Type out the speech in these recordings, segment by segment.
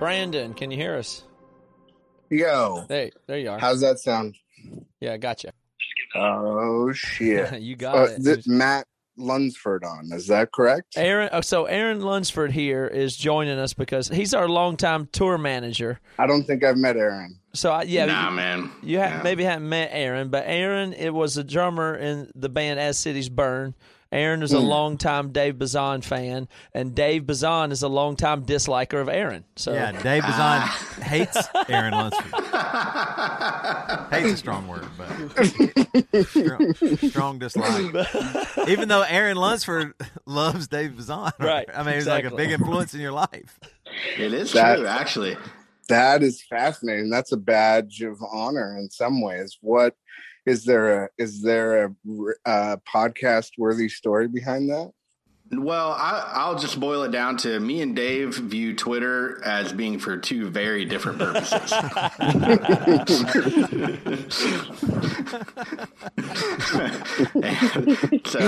Brandon, can you hear us? Yo, Hey, there you are. how's that sound? yeah, gotcha. Oh shit! you got Uh, it. th- Matt Lunsford on, is that correct? Aaron, oh, so Aaron Lunsford here is joining us because he's our longtime tour manager. I don't think I've met Aaron. So I, yeah, nah, you, man. you ha- Yeah. maybe haven't met Aaron, but Aaron it was a drummer in the band As Cities Burn. Aaron is a Hmm. longtime Dave Bazan fan, and Dave Bazan is a longtime disliker of Aaron. So Yeah, Dave Bazan hates Aaron Lunsford. hates a strong word, but strong, strong dislike. Even though Aaron Lunsford loves Dave Bazan, Right, I mean, he's like a big influence in your life. It is That- true, actually. That is fascinating. That's a badge of honor in some ways. What is there? A is there a, uh podcast worthy story behind that? Well, I, I'll just boil it down to me and Dave view Twitter as being for two very different purposes. So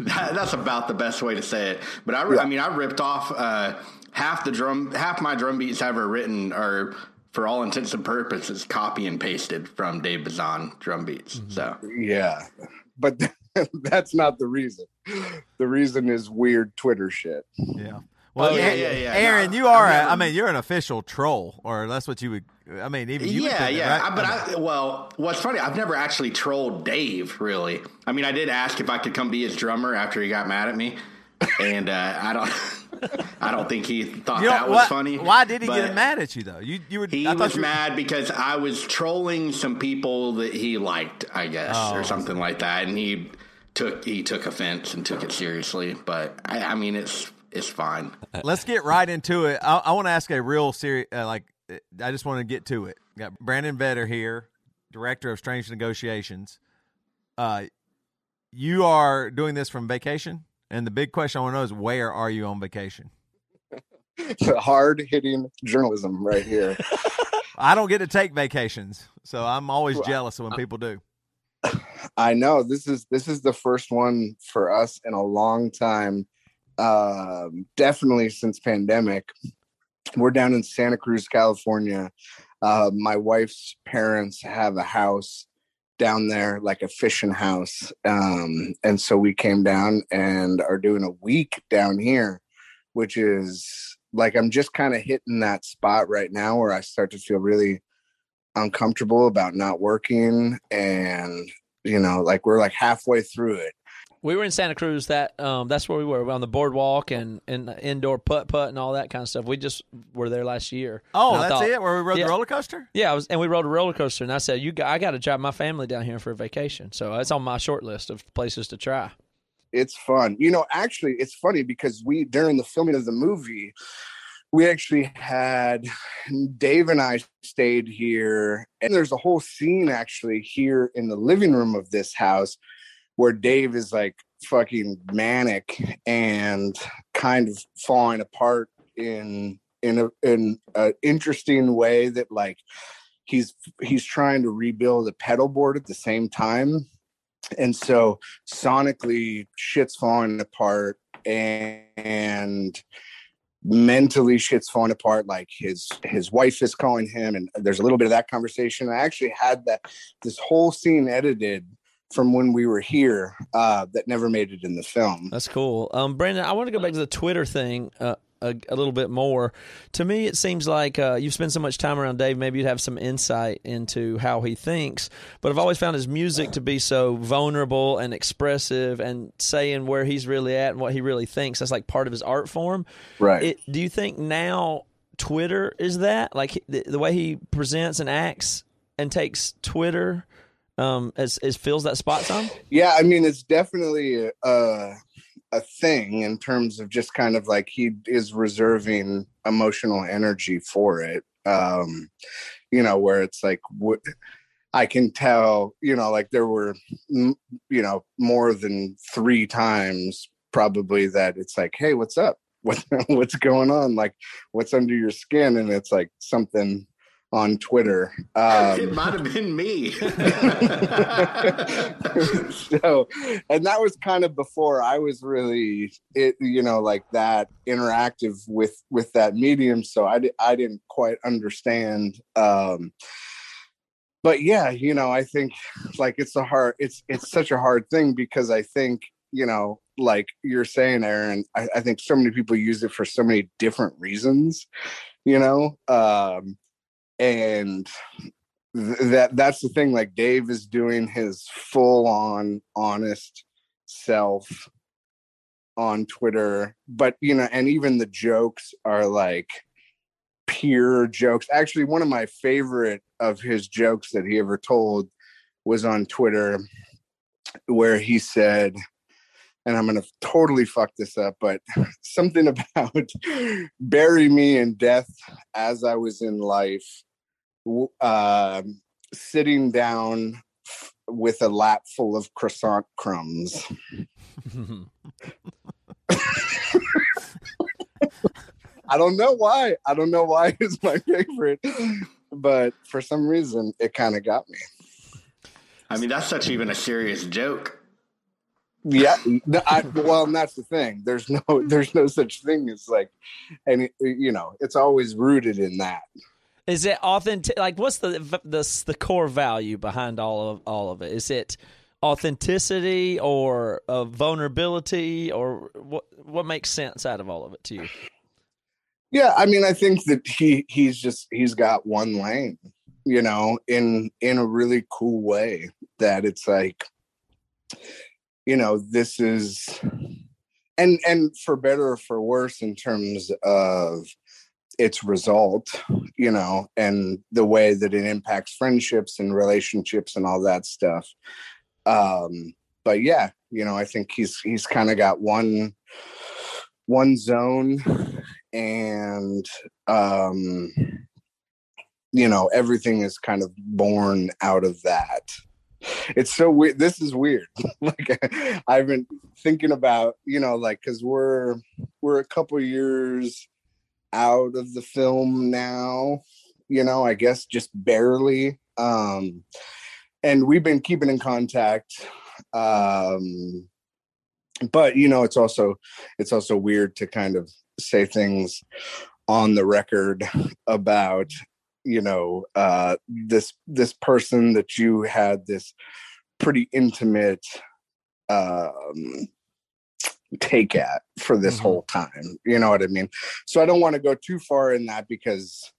that, that's about the best way to say it. But I, ri- I mean, I ripped off uh, half the drum, half my drum beats ever written are, for all intents and purposes, copy and pasted from Dave Bazan drum beats. So Yeah, but that's not the reason. The reason is weird Twitter shit. Yeah. Well, Oh, yeah, Aaron, yeah, yeah. Aaron, No, you are. I've a, never- I mean, you're an official troll, or that's what you would. I mean, even you. yeah, yeah. that, right? I, but I I, well, what's funny, I've never actually trolled Dave. Really, I mean, I did ask if I could come be his drummer after he got mad at me, and uh, I don't, I don't think he thought you know, that was what- funny. Why did he get mad at you though? You you were. He I was were- mad because I was trolling some people that he liked, I guess, Oh, or something like that, and he took he took offense and took it seriously. But I, I mean, it's it's fine. Let's get right into it. I, I want to ask a real serious, uh, like, I just want to get to it. Got Brandon Vedder here, director of Strange Negotiations. Uh, you are doing this from vacation, and the big question I want to know is where are you on vacation? Hard hitting journalism right here. I don't get to take vacations, so I'm always jealous when people do. I know this is this is the first one for us in a long time. Um, definitely since pandemic. We're down in Santa Cruz, California. Uh, my wife's parents have a house down there, like a fishing house, um, and so we came down and are doing a week down here, which is like I'm just kind of hitting that spot right now where I start to feel really uncomfortable about not working and you know like we're like halfway through it we were in Santa Cruz. That um, that's where we were on the boardwalk and and indoor putt putt and all that kind of stuff. We just were there last year. Oh, that's thought- it. Where we rode Yeah. the roller coaster. Yeah, I was, and we rode a roller coaster, and I said, "You, got, I got to drive my family down here for a vacation." So it's on my short list of places to try. it's fun you know actually it's funny because we during the filming of the movie we actually had dave and i stayed here and there's a whole scene actually here in the living room of this house where dave is like fucking manic and kind of falling apart in in a in an interesting way that like he's he's trying to rebuild a pedal board at the same time. And so sonically shit's falling apart and, and mentally shit's falling apart. Like his his wife is calling him and there's a little bit of that conversation. I actually had that this whole scene edited from when we were here uh that never made it in the film That's cool. Um, Brandon, I want to go back to the Twitter thing uh, a, a little bit more. To me, it seems like uh, you've spent so much time around Dave. Maybe you'd have some insight into how he thinks. But I've always found his music to be so vulnerable and expressive, and saying where he's really at and what he really thinks. That's like part of his art form. right It, do you think now Twitter is that like the, the way he presents and acts and takes Twitter um, as, as fills that spot some? yeah i mean it's definitely a, a a thing in terms of just kind of like he is reserving emotional energy for it. Um you know where it's like what i can tell you know like there were you know more than three times probably that it's like hey what's up? What, what's going on? Like what's under your skin? And it's like something on Twitter. Um, it might have been me. so, and that was kind of before I was really it, you know, like that interactive with with that medium. So I I didn't quite understand. Um, but yeah, you know, I think like it's a hard, it's it's such a hard thing because I think you know, like you're saying, Aaron, I, I think so many people use it for so many different reasons. You know, um, and th- that that's the thing like dave is doing his full on honest self on twitter but you know and even the jokes are like pure jokes. Actually one of my favorite of his jokes that he ever told was on twitter where he said and I'm going to totally fuck this up, but something about bury me in death as I was in life, uh, sitting down with a lap full of croissant crumbs. I don't know why. I don't know why it's my favorite, but for some reason it kind of got me. I mean, that's such even a serious joke yeah I, well and that's the thing there's no there's no such thing as like and you know it's always rooted in that is it authentic like what's the the the core value behind all of all of it? Is it authenticity or uh, vulnerability or what what makes sense out of all of it to you? Yeah i mean i think that he he's just he's got one lane you know in in a really cool way that it's like you know this is and and for better or for worse in terms of its result you know and the way that it impacts friendships and relationships and all that stuff um but yeah you know i think he's he's kind of got one one zone and um you know everything is kind of born out of that it's so weird. This is weird. like I've been thinking about, you know, like because we're we're a couple years out of the film now. You know, I guess just barely. Um, and we've been keeping in contact. Um, but you know, it's also it's also weird to kind of say things on the record about you know uh, this this person that you had this pretty intimate um, take at for this mm-hmm. whole time. You know what I mean? So I don't want to go too far in that because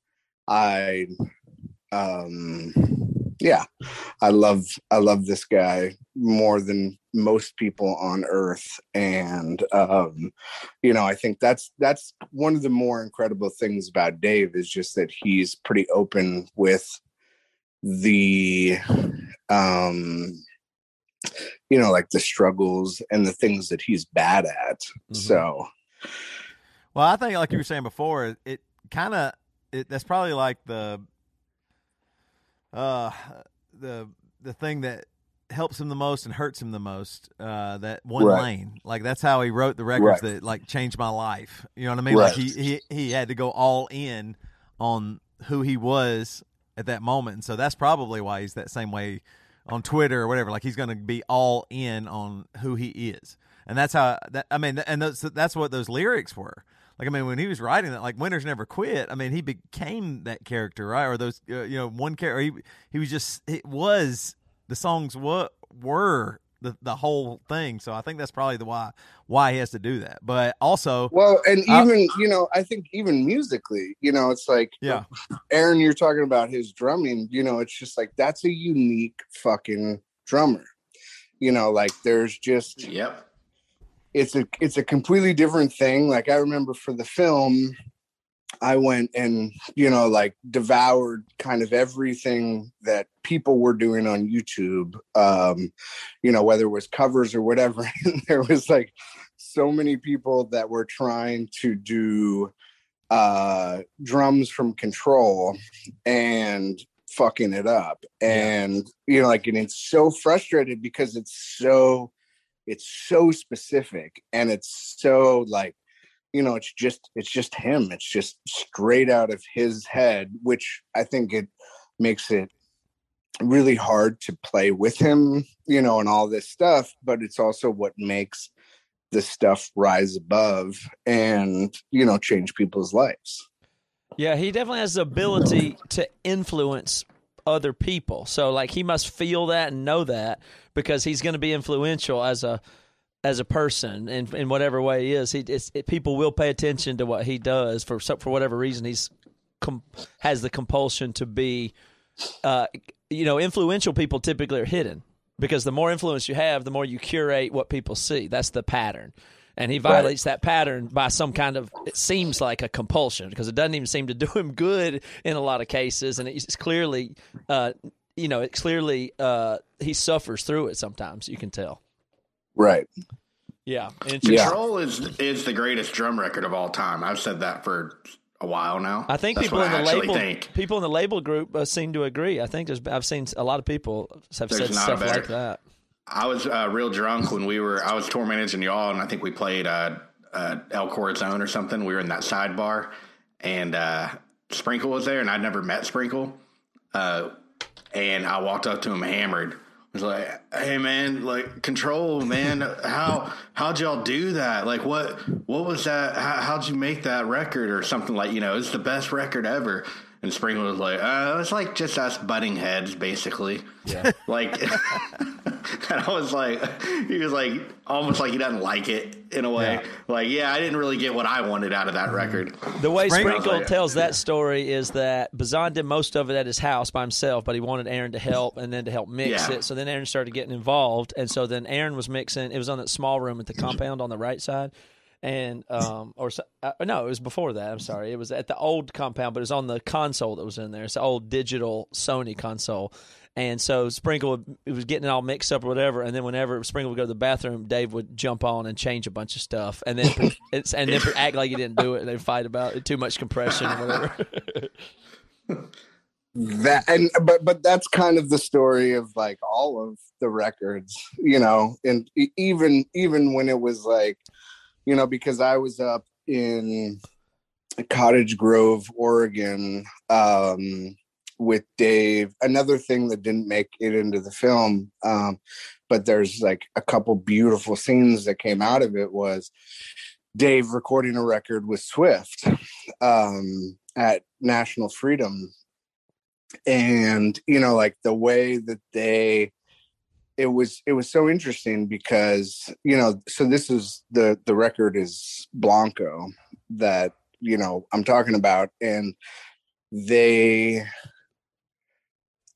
I um yeah, I love I love this guy more than most people on earth and um you know, I think that's that's one of the more incredible things about Dave is just that he's pretty open with the um you know like the struggles and the things that he's bad at. Mm-hmm. So well, I think like you were saying before, it, kind of that's probably like the uh, the the thing that helps him the most and hurts him the most uh, that one right. lane like that's how he wrote the records right. that like changed my life you know what i mean right. like he, he he had to go all in on who he was at that moment and so that's probably why he's that same way on twitter or whatever like he's going to be all in on who he is and that's how that i mean and that's that's what those lyrics were like I mean, when he was writing that, like "Winners Never Quit," I mean, he became that character, right? Or those, uh, you know, one character. He he was just it was the songs what were the the whole thing. So I think that's probably the why why he has to do that. But also, well, and even uh, you know, I think even musically, you know, it's like yeah, Aaron, you're talking about his drumming. You know, it's just like that's a unique fucking drummer. You know, like there's just yep it's a it's a completely different thing. Like I remember for the film, I went and you know like devoured kind of everything that people were doing on YouTube. Um, you know whether it was covers or whatever. And there was like so many people that were trying to do uh drums from control and fucking it up and you know like and it's so frustrated because it's so it's so specific and it's so like you know it's just it's just him. It's just straight out of his head which i think it makes it really hard to play with him you know and all this stuff but it's also what makes the stuff rise above and you know change people's lives. Yeah he definitely has the ability to influence other people. So like he must feel that and know that because he's going to be influential as a as a person in in whatever way he is. He it, people will pay attention to what he does for for whatever reason. He's com, has the compulsion to be, uh, you know, influential people typically are hidden because the more influence you have, the more you curate what people see. That's the pattern. And he violates right. that pattern by some kind of, it seems like a compulsion because it doesn't even seem to do him good in a lot of cases. And it's clearly, uh, you know, it's clearly uh, he suffers through it sometimes. You can tell. Right. Yeah. And Control yeah. is is the greatest drum record of all time. I've said that for a while now. I think That's people in the label think. people in the label group uh, seem to agree. I think there's I've seen a lot of people have there's said stuff like that. I was uh, real drunk when we were. I was tour managing y'all, and I think we played uh, uh, El Corazon or something. We were in that sidebar, and uh, Sprinkle was there, and I'd never met Sprinkle. Uh, and I walked up to him hammered, was like, "Hey man, like control, man. how how'd y'all do that? Like, what what was that? How, how'd you make that record or something like? You know, it's the best record ever." And Spring was like, uh, "It's like just us butting heads, basically." Yeah. like, and I was like, he was like almost like he doesn't like it in a way. Yeah. Like, yeah, I didn't really get what I wanted out of that record. The way Sprinkle, Sprinkle like, tells that story is that Bazan did most of it at his house by himself, but he wanted Aaron to help and then to help mix yeah. it. So then Aaron started getting involved, and so then Aaron was mixing. It was on that small room at the compound on the right side and um or uh, no it was before that i'm sorry it was at the old compound but it was on the console that was in there it's the old digital sony console and so Sprinkle it was getting it all mixed up or whatever. And then whenever Sprinkle would go to the bathroom, Dave would jump on and change a bunch of stuff, and then it's and then act like he didn't do it, and they fight about it, too much compression or whatever. that and but but that's kind of the story of like all of the records, you know, and even even when it was like, you know, because I was up in Cottage Grove, Oregon. Um, with Dave. Another thing that didn't make it into the film, um, but there's like a couple beautiful scenes that came out of it was Dave recording a record with Swift um, at National Freedom. And, you know, like the way that they, it was it was so interesting because you know so this is the the record is blanco that you know i'm talking about and they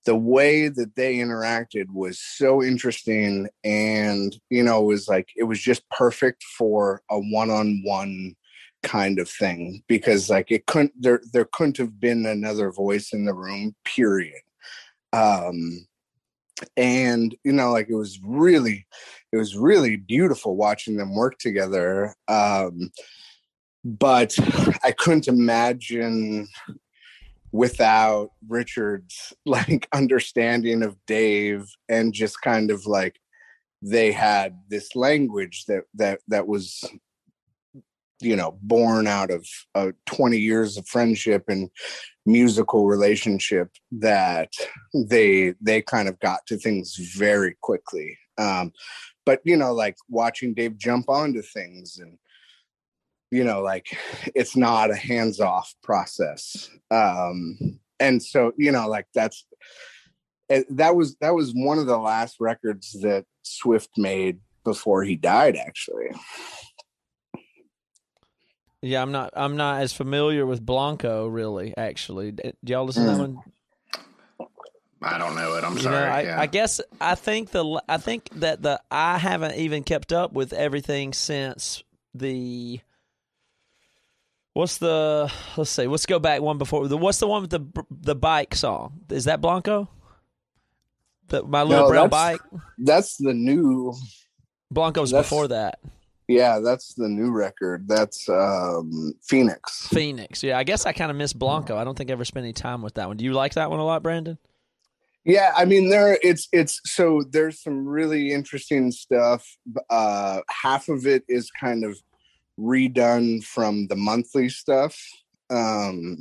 the way that they interacted was so interesting and you know it was like it was just perfect for a one-on-one kind of thing because like it couldn't there there couldn't have been another voice in the room period. Um and you know like it was really it was really beautiful watching them work together um but i couldn't imagine without Richard's like understanding of Dave and just kind of like they had this language that that that was you know born out of uh, 20 years of friendship and musical relationship that they they kind of got to things very quickly. Um but you know like watching Dave jump onto things and you know like it's not a hands off process. Um and so you know like that's eh, that was that was one of the last records that swift made before he died actually yeah i'm not i'm not as familiar with blanco really actually do y'all listen mm. to that mm. one I don't know it. I'm you sorry. Know, I, yeah. I, guess I think the I think that the I haven't even kept up with everything since the What's the? Let's see. Let's go back one before. The, what's the one with the the bike song? Is that Blanco? The, my little no, brown bike. That's the new. Blanco's before that. Yeah, that's the new record. That's um, Phoenix. Phoenix. Yeah, I guess I kind of miss Blanco. I don't think I ever spent any time with that one. Do you like that one a lot, Brandon? Yeah, I mean there it's it's so there's some really interesting stuff. Uh half of it is kind of redone from the monthly stuff. Um,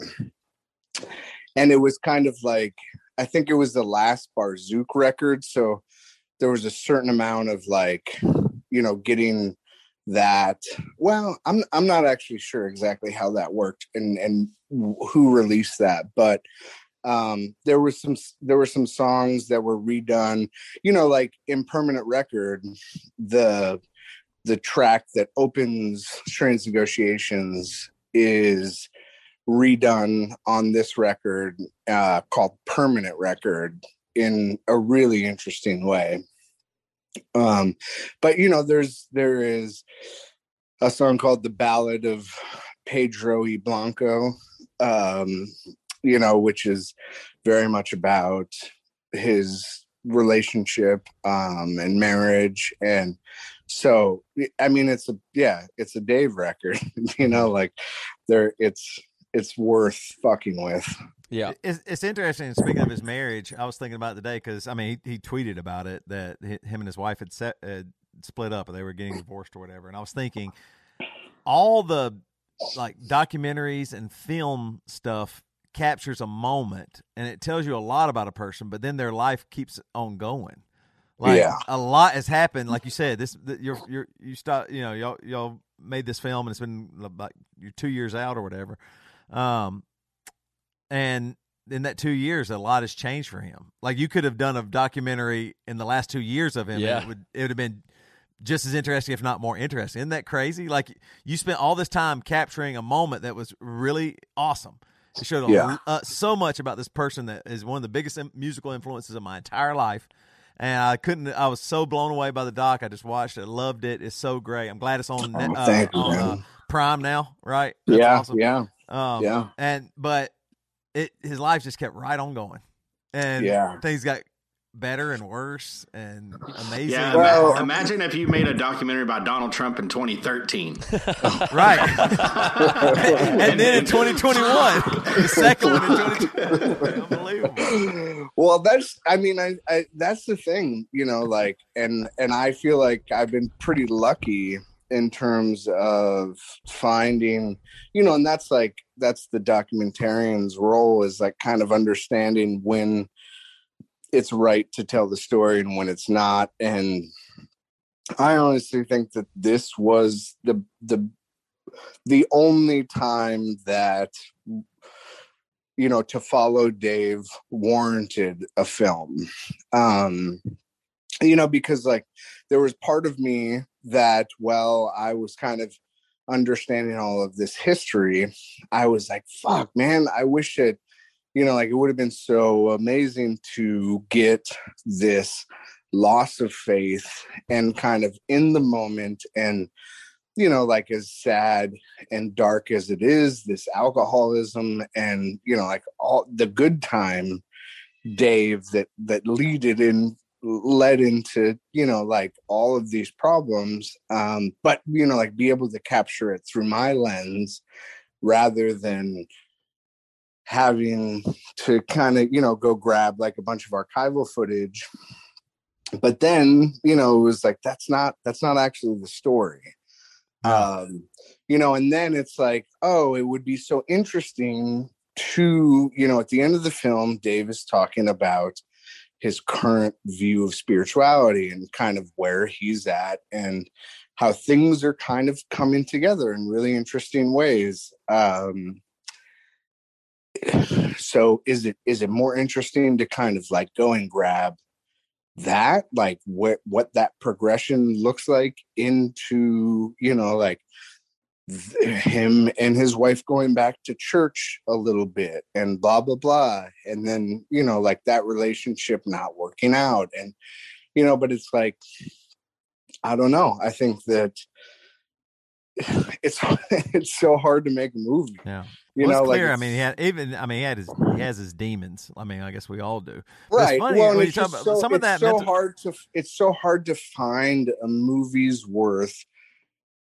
and it was kind of like I think it was the last Barsuk record, so there was a certain amount of like, you know, getting that. Well, I'm I'm not actually sure exactly how that worked and and who released that, but um there was some there were some songs that were redone you know like in permanent record the the track that opens strange negotiations is redone on this record uh, called Permanent Record in a really interesting way. Um, but you know, there's there is a song called "The Ballad of Pedro y Blanco," um, you know, which is very much about his relationship um, and marriage and so i mean it's a yeah it's a dave record you know like there it's it's worth fucking with. Yeah, it's, it's interesting. Speaking of his marriage, I was thinking about today because I mean he, he, tweeted about it that him and his wife had set, uh, split up or they were getting divorced or whatever, and I was thinking all the like documentaries and film stuff captures a moment and it tells you a lot about a person, but then their life keeps on going. Like yeah. a lot has happened, like you said. This you're you're you stop you know y'all y'all made this film and it's been like you're two years out or whatever um, and in that two years, a lot has changed for him. Like you could have done a documentary in the last two years of him. Yeah. it would it would have been just as interesting, if not more interesting. Isn't that crazy? Like you spent all this time capturing a moment that was really awesome. It showed yeah. uh, so much about this person that is one of the biggest musical influences of my entire life. And I couldn't. I was so blown away by the doc. I just watched it, loved it. It's so great. I'm glad it's on, oh, uh, on uh, Prime now, right? That's yeah, awesome. yeah. Um, yeah. And but it his life just kept right on going, and yeah, things got better and worse and amazing. Yeah, well, imagine if you made a documentary about Donald Trump in 2013. right. and, then in 2021, the second one in 2021. Unbelievable. Well, that's I mean, I, I that's the thing, you know, like and and I feel like I've been pretty lucky in terms of finding you know and that's like that's the documentarian's role is like kind of understanding when it's right to tell the story and when it's not. And i honestly think that this was the the the only time that you know to follow dave warranted a film. Um you know because like there was part of me that well I was kind of understanding all of this history, I was like, fuck, man, I wish it, you know, like it would have been so amazing to get this loss of faith and kind of in the moment and you know like as sad and dark as it is this alcoholism and you know like all the good time dave that that leaded in led into you know like all of these problems um but you know like be able to capture it through my lens rather than having to kind of you know go grab like a bunch of archival footage. But then you know it was like that's not that's not actually the story. Um you know and then it's like oh it would be so interesting to you know at the end of the film dave is talking about his current view of spirituality and kind of where he's at and how things are kind of coming together in really interesting ways um so is it is it more interesting to kind of like go and grab that like what what that progression looks like into you know like him and his wife going back to church a little bit and blah blah blah. And then you know like that relationship not working out. And you know but it's like i don't know. I think that it's it's so hard to make a movie yeah. you well, know clear. like i mean he had even i mean he had his he has his demons. I mean i guess we all do. Right. well it's so, some of that so hard to it's so hard to find a movie's worth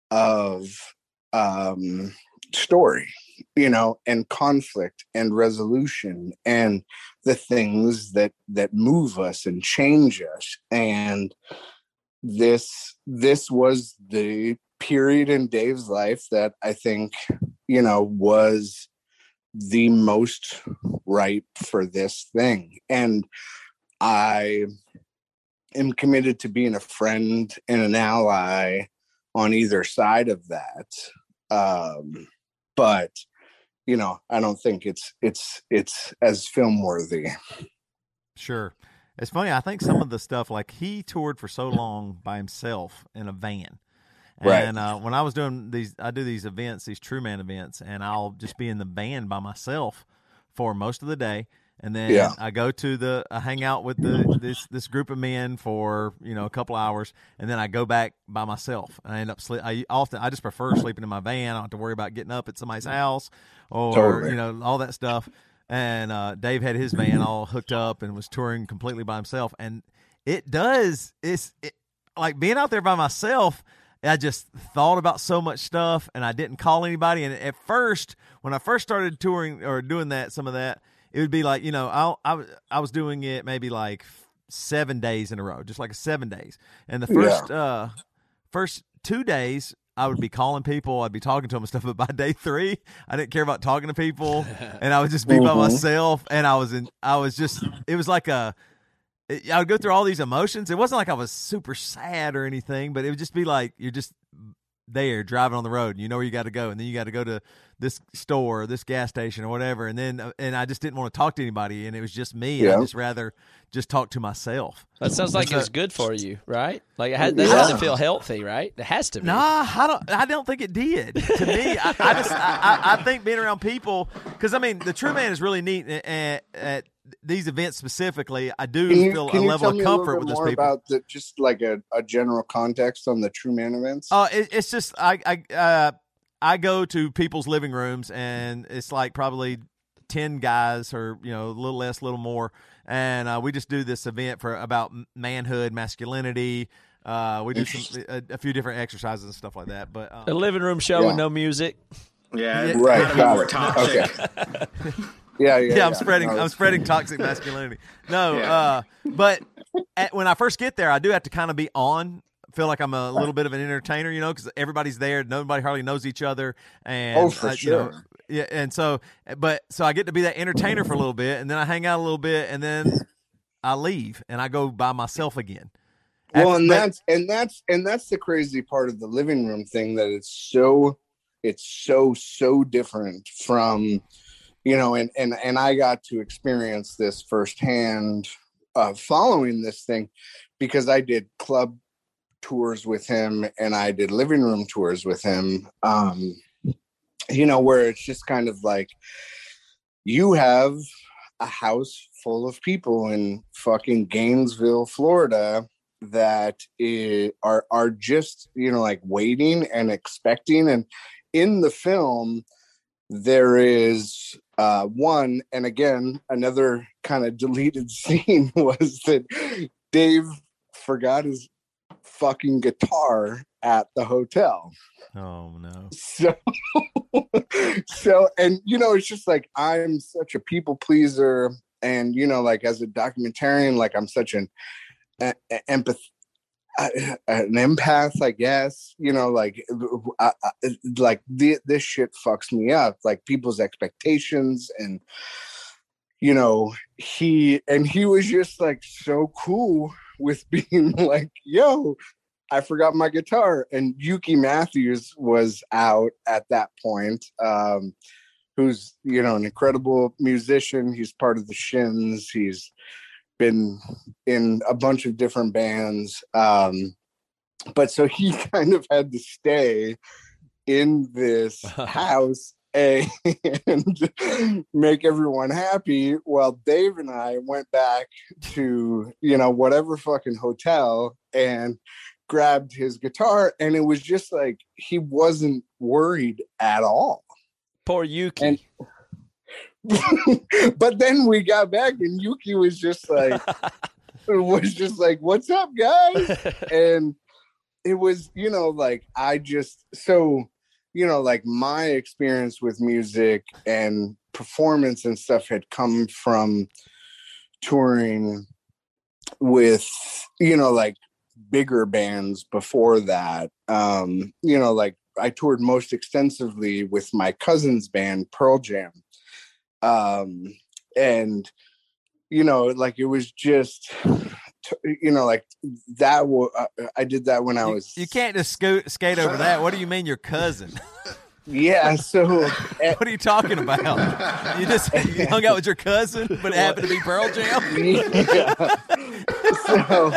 of um, story, you know, and conflict and resolution and the things that that move us and change us. And this this was the period in Dave's life that I think, you know, was the most ripe for this thing. And I am committed to being a friend and an ally on either side of that. Um, but you know, I don't think it's it's it's as film worthy. Sure. It's funny. I think some of the stuff, like he toured for so long by himself in a van. And right. uh, when I was doing these, I do these events, these True Man events, and I'll just be in the van by myself for most of the day. And then yeah. I go to the, I hang out with the this this group of men for you know a couple hours, and then I go back by myself. And I end up sleep. I often I just prefer sleeping in my van. I don't have to worry about getting up at somebody's house or totally. you know all that stuff and uh, Dave had his van all hooked up and was touring completely by himself. And it does it's it, like being out there by myself. I just thought about so much stuff, and I didn't call anybody. And at first, when I first started touring or doing that, some of that, it would be like you know I I, I was doing it maybe like seven days in a row, just like seven days. And the first yeah. uh first two days I would be calling people, I'd be talking to them and stuff. But by day three, I didn't care about talking to people, and I would just be mm-hmm. by myself. And I was in, I was just, it was like a, it, I would go through all these emotions. It wasn't like I was super sad or anything, but it would just be like you're just there driving on the road and you know where you got to go and then you got to go to this store or this gas station or whatever and then uh, and I just didn't want to talk to anybody and it was just me yeah. I just rather just talk to myself. That sounds like so, it's good for you, right? Like it has, that yeah. has to feel healthy, right? It has to be. Nah, I don't. I don't think it did. To me, I, I just I, I, think being around people because I mean the True Man is really neat at, at these events specifically, I do you, feel a level of comfort with those people. About the, just like a, a general context on the True Man events. Uh, it, it's just I I uh, I go to people's living rooms and it's like probably ten guys or you know a little less, a little more, and uh, we just do this event for about manhood, masculinity. Uh, we do some a, a, few different exercises and stuff like that. But um, a living room show yeah. with no music. Yeah, right. More toxic. Okay. Yeah, yeah, yeah. I'm spreading. No, I'm spreading toxic masculinity. No, yeah. uh, but at, when I first get there, I do have to kind of be on. Feel like I'm a little bit of an entertainer, you know, because everybody's there. Nobody hardly knows each other, and oh, for uh, sure. You know, yeah, and so, but so I get to be that entertainer for a little bit, and then I hang out a little bit, and then I leave and I go by myself again. Well, and that's and that's and that's the crazy part of the living room thing that it's so it's so so different from you know, and and and I got to experience this firsthand uh, following this thing because I did club tours with him and I did living room tours with him. Um, you know, where it's just kind of like you have a house full of people in fucking Gainesville, Florida that is, are are just you know like waiting and expecting and in the film there is uh, one, and again, another kind of deleted scene was that Dave forgot his fucking guitar at the hotel. Oh no. So so and you know it's just like I'm such a people pleaser and you know like as a documentarian like I'm such an a, an empath, I guess. You know, like, I, I, like the, this shit fucks me up. Like people's expectations, and you know, he and he was just like so cool with being like, "Yo, I forgot my guitar." And Yuki Matthews was out at that point. Um, who's you know an incredible musician. He's part of the Shins. He's been in a bunch of different bands. Um, but so he kind of had to stay in this house and make everyone happy while Dave and I went back to, you know, whatever fucking hotel and grabbed his guitar. And it was just like he wasn't worried at all. Poor Yuki. And, but then we got back and Yuki was just like was just like, What's up, guys? and it was, you know, like I just so you know, like my experience with music and performance and stuff had come from touring with, you know, like bigger bands before that. Um, you know, like I toured most extensively with my cousin's band, Pearl Jam. Um, and you know, like it was just you know, like that. W- I did that when I was. You can't just scoot, skate over that. What do you mean, your cousin? Yeah. So, what are you talking about? You just you hung out with your cousin, but it happened to be Pearl Jam. Yeah. so,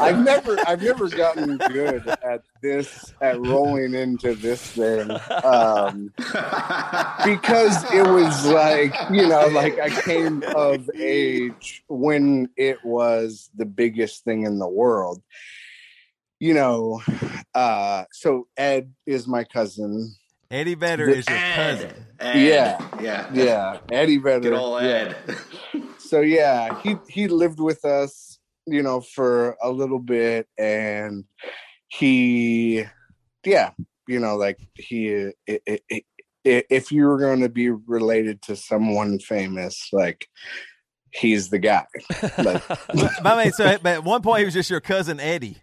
I've never, I've never gotten good at this, at rolling into this thing, um, because it was like, you know, like I came of age when it was the biggest thing in the world you know, uh, so Ed is my cousin. Eddie Vedder is your cousin. Ed. Yeah. Yeah. Yeah. Eddie Vedder. Good old yeah. So yeah, he he lived with us, you know, for a little bit and he yeah, you know, like he it, it, it, if you were going to be related to someone famous, like he's the guy. Like, but, I mean, so but at one point he was just your cousin Eddie.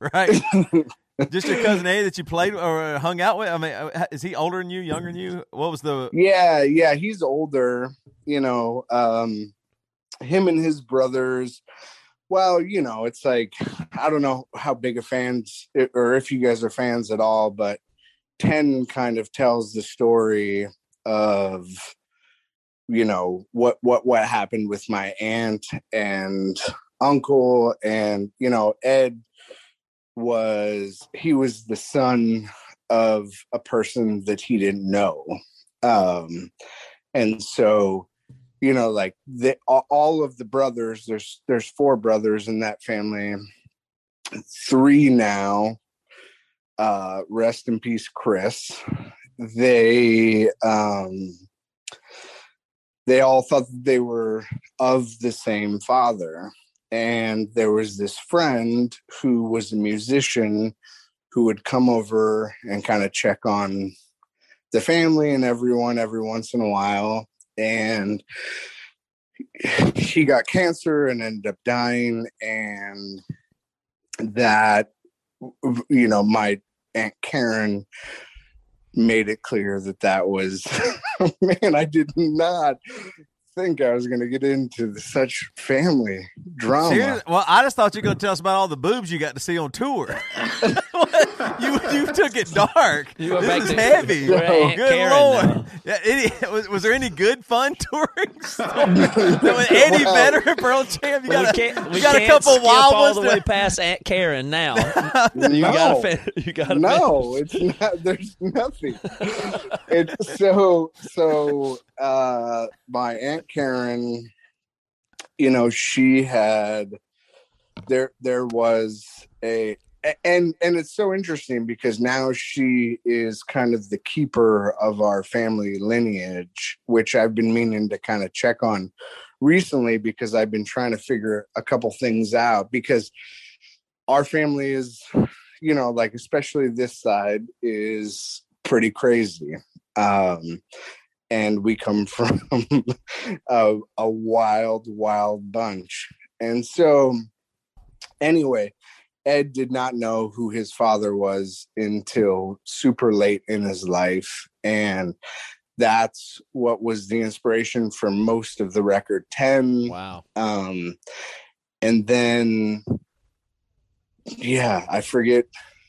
right? Just your cousin A that you played or hung out with. I mean, uh, is he older than you, younger than you? What was the? Yeah, yeah, he's older. You know, um, him and his brothers. Well, you know, it's like I don't know how big a fans or if you guys are fans at all, but Ten kind of tells the story of you know what what what happened with my aunt and uncle and you know Ed was he was the son of a person that he didn't know. Um and so you know like the, all of the brothers there's there's four brothers in that family three now uh rest in peace chris. They um they all thought they were of the same father and there was this friend who was a musician who would come over and kind of check on the family and everyone every once in a while and he got cancer and ended up dying and that you know my aunt karen made it clear that that was man i did not think I was going to get into such family drama. Seriously? Well, I just thought you were going to tell us about all the boobs you got to see on tour. you you took it dark. You went back to heavy. Good Karen, lord. Yeah, any, was, was, there any good fun touring? was Eddie Vedder and Pearl Jam. You got, a, you got a couple wild all the way past Aunt Karen now. you no. got you got no. It's not. There's nothing. It's so so. Uh, my aunt Karen, you know, she had there there was a and and it's so interesting because now she is kind of the keeper of our family lineage which i've been meaning to kind of check on recently because i've been trying to figure a couple things out because our family is you know like especially this side is pretty crazy. Um and we come from a, a wild wild bunch. And so anyway ed did not know who his father was until super late in his life and that's what was the inspiration for most of the record 10 wow. Um and then yeah i forget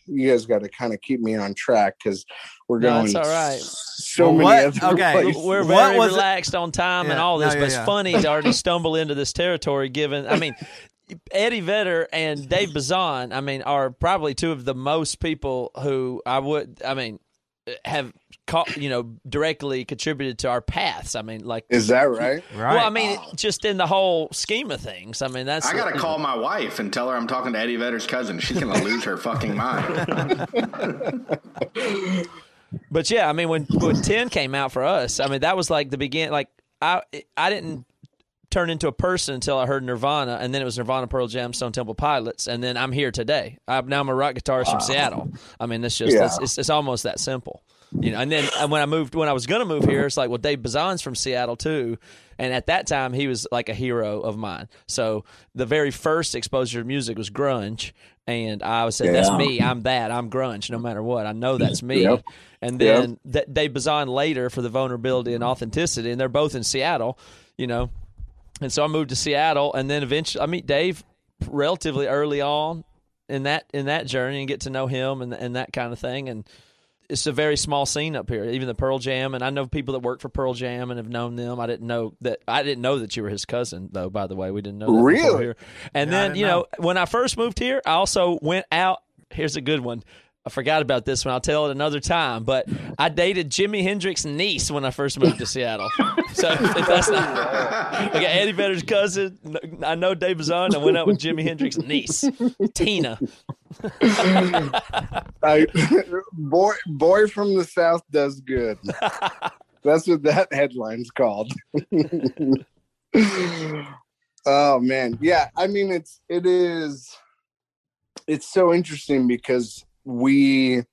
you guys got to kind of keep me on track because we're no, going. all right. So well, many what, okay. Places. We're very relaxed it? on time yeah, and all this, no, yeah, but it's yeah. funny to already stumble into this territory. Given, I mean, Eddie Vedder and Dave Bazan, I mean, are probably two of the most people who I would, I mean, have caught, you know, directly contributed to our paths. I mean, like, is that right? Right. Well, I mean, oh. just in the whole scheme of things. I mean, that's. I got to call my wife and tell her I'm talking to Eddie Vedder's cousin. She's going to lose her fucking mind. but yeah, I mean, when when ten came out for us, I mean, that was like the beginning. Like, I I didn't turn into a person until I heard Nirvana, and then it was Nirvana, Pearl Jam, Stone Temple Pilots, and then I'm here today. I'm now I'm a rock guitarist wow. from Seattle. I mean, it's just yeah. it's, it's, it's almost that simple. You know, and then and when I moved, when I was gonna move here, it's like, well, Dave Bazan's from Seattle too, and at that time he was like a hero of mine. So the very first exposure to music was grunge, and I said, "That's me. I'm that. I'm grunge. No matter what, I know that's me." Yep. And then that Dave Bazan later for the vulnerability and authenticity, and they're both in Seattle. You know, and so I moved to Seattle, and then eventually I meet Dave relatively early on in that in that journey and get to know him and and that kind of thing. And it's a very small scene up here. Even the Pearl Jam, and I know people that work for Pearl Jam and have known them. I didn't know that. I didn't know that you were his cousin, though. By the way, we didn't know. That Really? Here. And Yeah, then you know, know. when I first moved here, I also went out. Here's a good one. I forgot about this one. I'll tell it another time. But I dated Jimi Hendrix's niece when I first moved to Seattle. So if that's not, I got Eddie Vedder's cousin. I know Dave Bazan. I went out with Jimi Hendrix's niece, Tina. I, boy, boy from the south does good. That's what that headline's called. oh man, yeah. I mean, it's it is. It's so interesting because we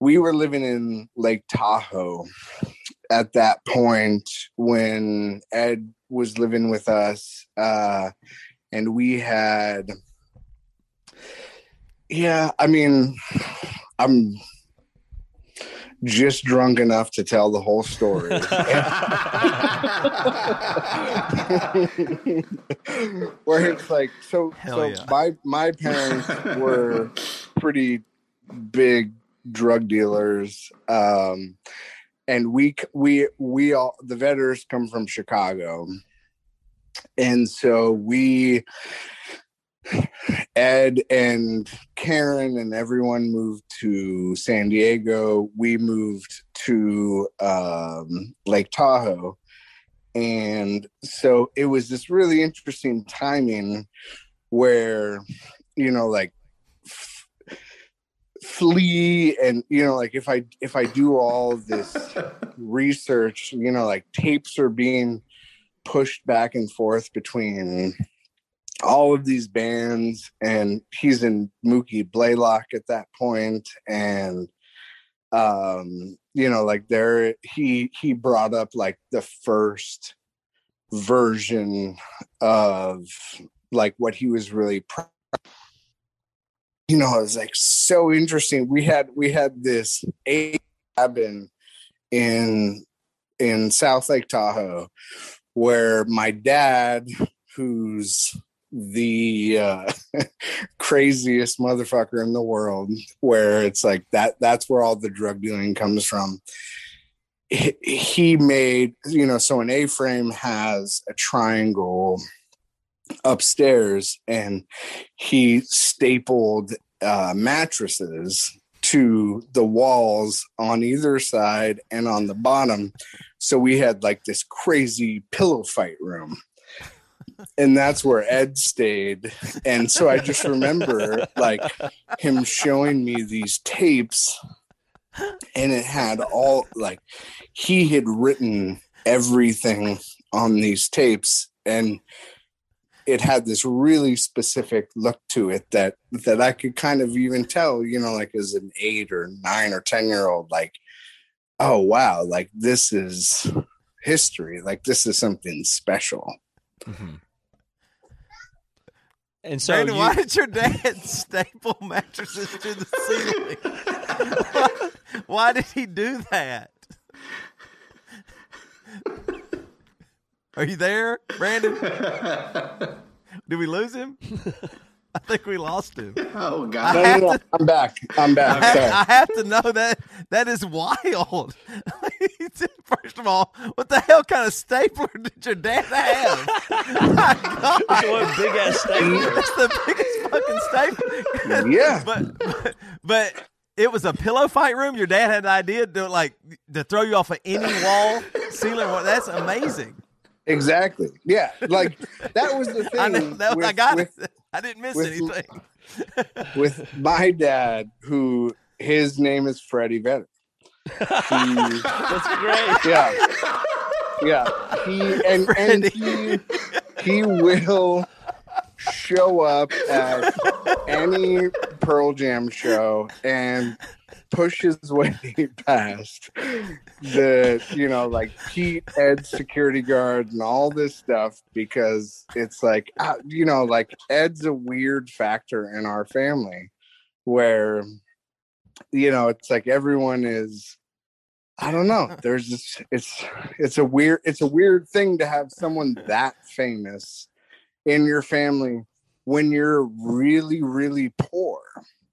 we were living in Lake Tahoe at that point when Ed was living with us, uh, and we had yeah, I mean, I'm just drunk enough to tell the whole story. Where it's like, so, Hell so yeah. my my parents were pretty big drug dealers, um, and we we we all the Vedders come from Chicago, and so we Ed and Karen and everyone moved to San Diego. We moved to um, Lake Tahoe. And so it was this really interesting timing where, you know, like flee and you know like if i if i do all this research you know like tapes are being pushed back and forth between all of these bands and he's in Mookie Blaylock at that point and um you know like there he he brought up like the first version of like what he was really pr- you know it was like so interesting. We had we had this a cabin in in South Lake Tahoe where my dad who's the uh, craziest motherfucker in the world where it's like that that's where all the drug dealing comes from. He, made you know so an a-frame has a triangle upstairs and he stapled uh, mattresses to the walls on either side and on the bottom. So we had like this crazy pillow fight room. And that's where Ed stayed. And so I just remember like him showing me these tapes, and it had all like he had written everything on these tapes, and it had this really specific look to it that that I could kind of even tell, you know, like as an eight or nine or ten year old, like, oh wow, like this is history, like this is something special. Mm-hmm. And so Brandon, you- why did your dad staple mattresses to the ceiling? why, why did he do that? Are you there, Brandon? Did we lose him? I think we lost him. oh God. No, no, no, to- I'm back. I'm back. I, Sorry. I have to know that that is wild. First of all, what the hell kind of stapler did your dad have? My God. It's one big ass stapler. That's the biggest fucking stapler. Yeah. but, but but it was a pillow fight room. Your dad had an idea to like to throw you off of any wall, ceiling. That's amazing. Exactly. Yeah. Like that was the thing. I know that, I got with, it. I didn't miss with- anything. with my dad, who his name is Freddie Vedder. He, That's great. yeah. Yeah. He and, and he he will show up at any Pearl Jam show and pushes way past the you know like Pete Ed security guard and all this stuff because it's like uh, you know like Ed's a weird factor in our family where you know it's like everyone is I don't know there's this it's it's a weird it's a weird thing to have someone that famous in your family when you're really really poor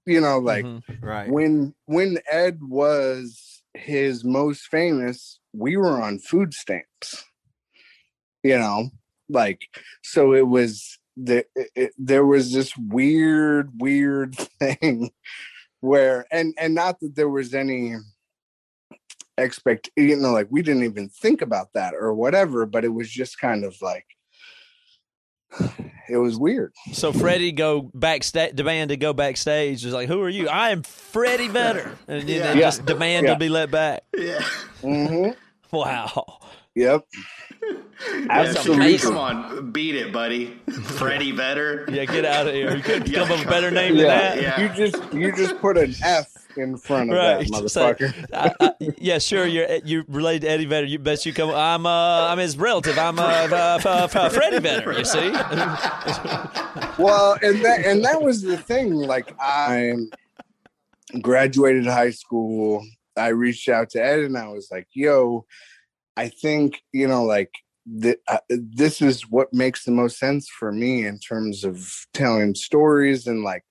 you know like Mhm. Right. when when ed was his most famous we were on food stamps you know like so it was the it, it- there was this weird weird thing where and and not that there was any expect you know like we didn't even think about that or whatever but it was just kind of like it was weird So Freddie go backstage, demand to go backstage. Is like, who are you? I am Freddie Vedder, and then Yeah. they Yeah. just demand Yeah. to be let back. Yeah. hmm Wow. yep Absolutely. Come on, beat it, buddy. Freddie Vedder. Yeah, get out of here. You couldn't Yeah. come up with a better name yeah, than that. Yeah. you just you just put an f in front of Right. that motherfucker I, I, yeah, sure. You're you related to Eddie Vedder. You bet you come. I'm uh, I'm his relative. I'm uh, uh, uh, uh, Freddie Vedder. You see? well and that and that was the thing like i graduated high school i reached out to ed and i was like yo i think you know like th- uh, this is what makes the most sense for me in terms of telling stories and like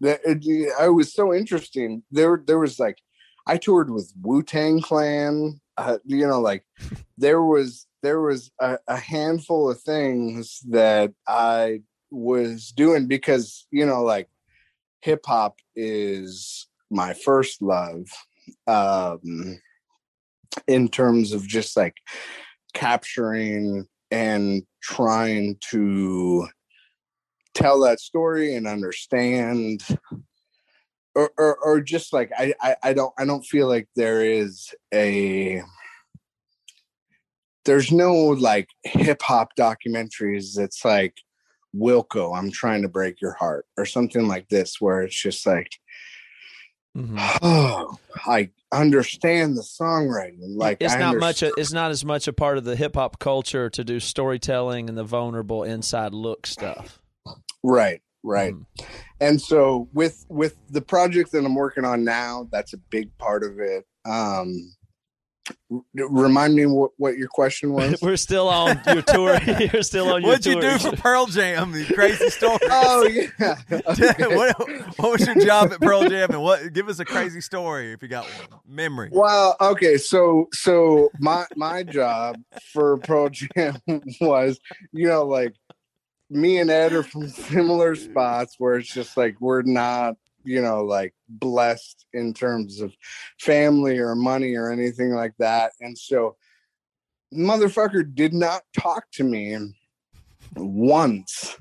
the, it, I was so interesting. There there was like i toured with wu-tang clan uh, you know like there was there was a, a handful of things that i was doing because you know like hip hop is my first love um in terms of just like capturing and trying to tell that story and understand or, or, or just like I, I i don't i don't feel like there is a there's no like hip hop documentaries that's like Wilco, I'm trying to break your heart, or something like this, where it's just like, Mhm. oh, I understand the songwriting. Like it's I not much. A, it's not as much a part of the hip hop culture to do storytelling and the vulnerable inside look stuff. Right, right. Mhm. And so with with the project that I'm working on now, that's a big part of it. Um, remind me what what your question was. We're still on your tour. You're still on your What'd you do for Pearl Jam? The crazy story. oh yeah. Okay. what, what was your job at Pearl Jam, and what? Give us a crazy story if you got one. Memory. Well, okay, so so my my job for Pearl Jam was, you know, like me and Ed are from similar spots where it's just like we're not, you know, like blessed in terms of family or money or anything like that. And so motherfucker did not talk to me once